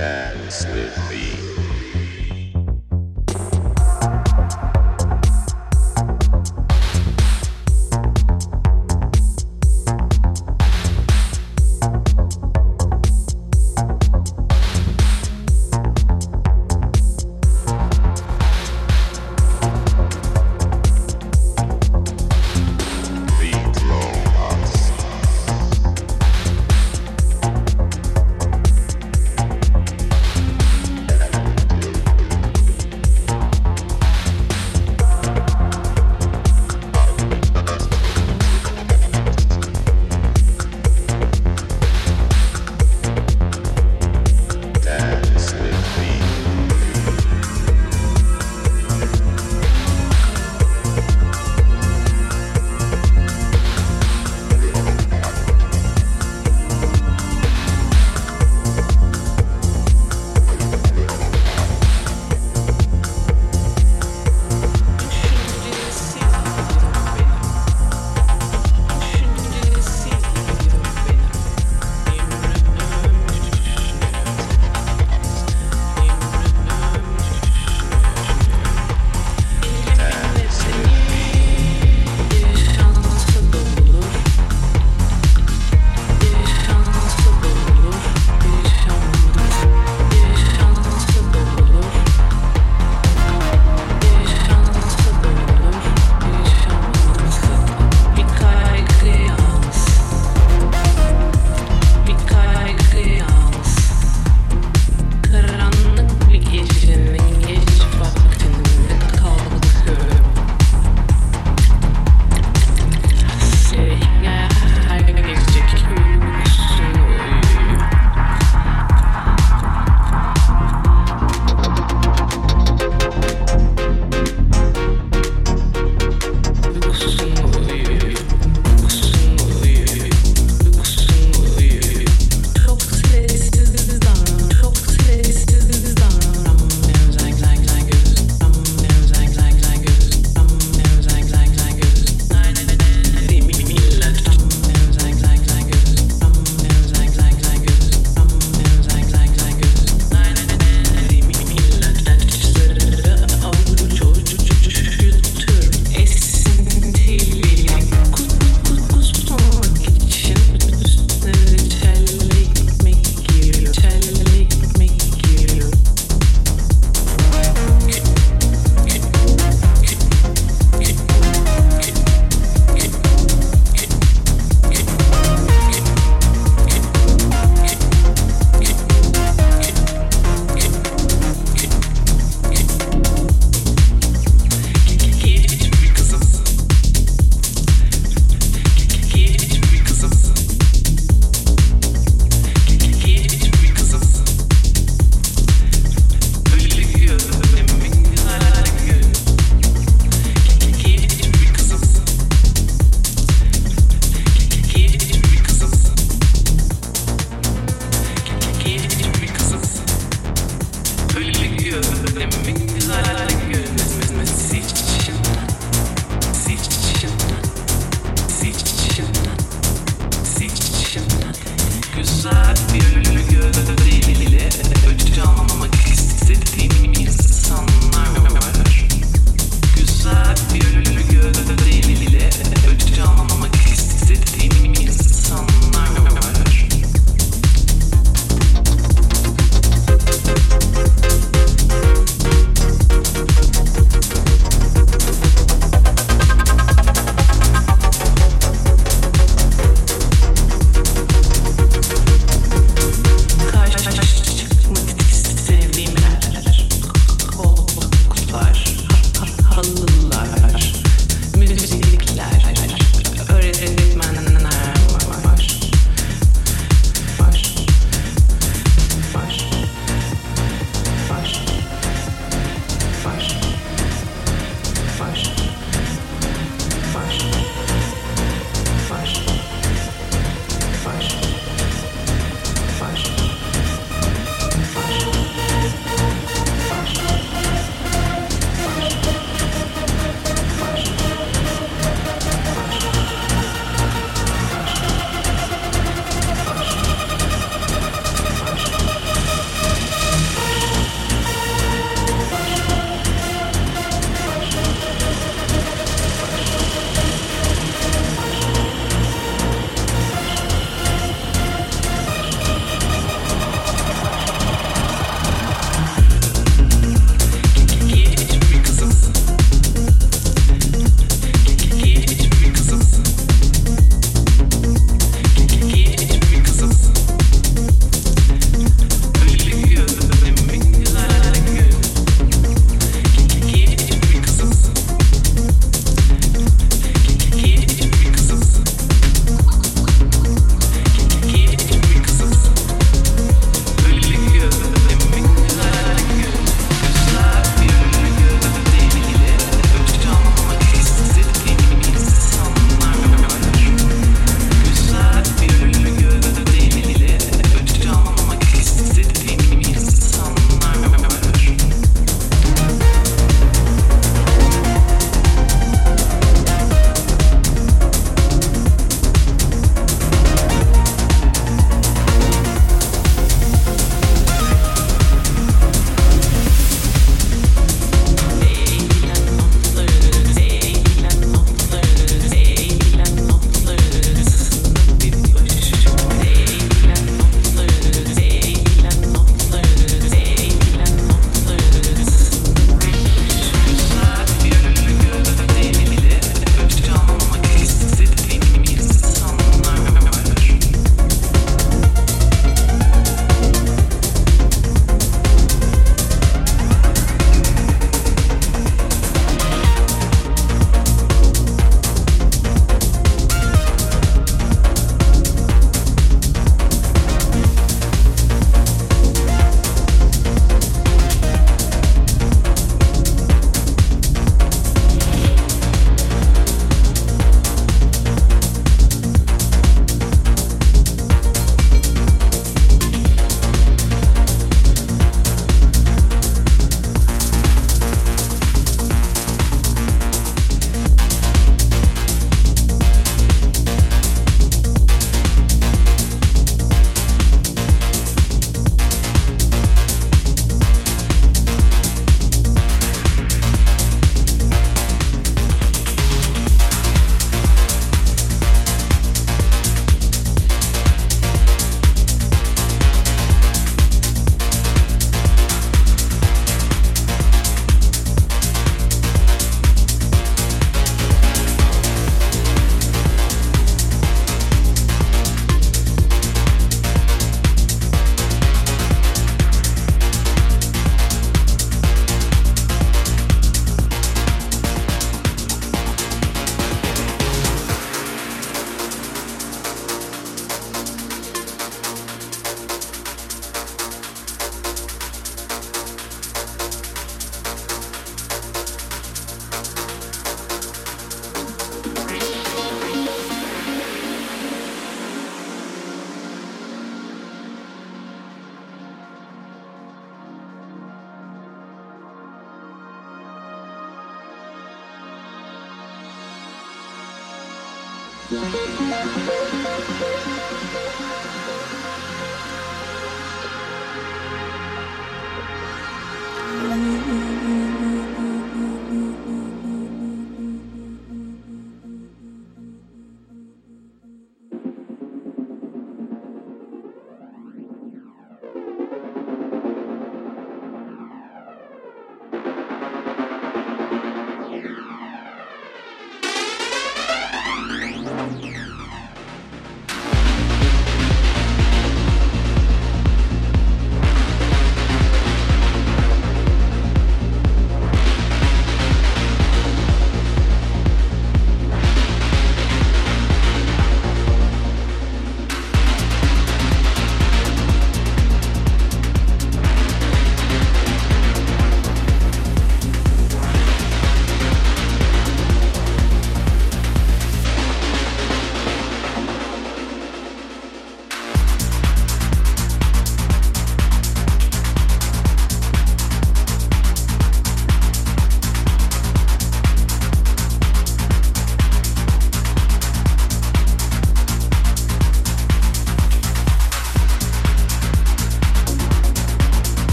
dance with me.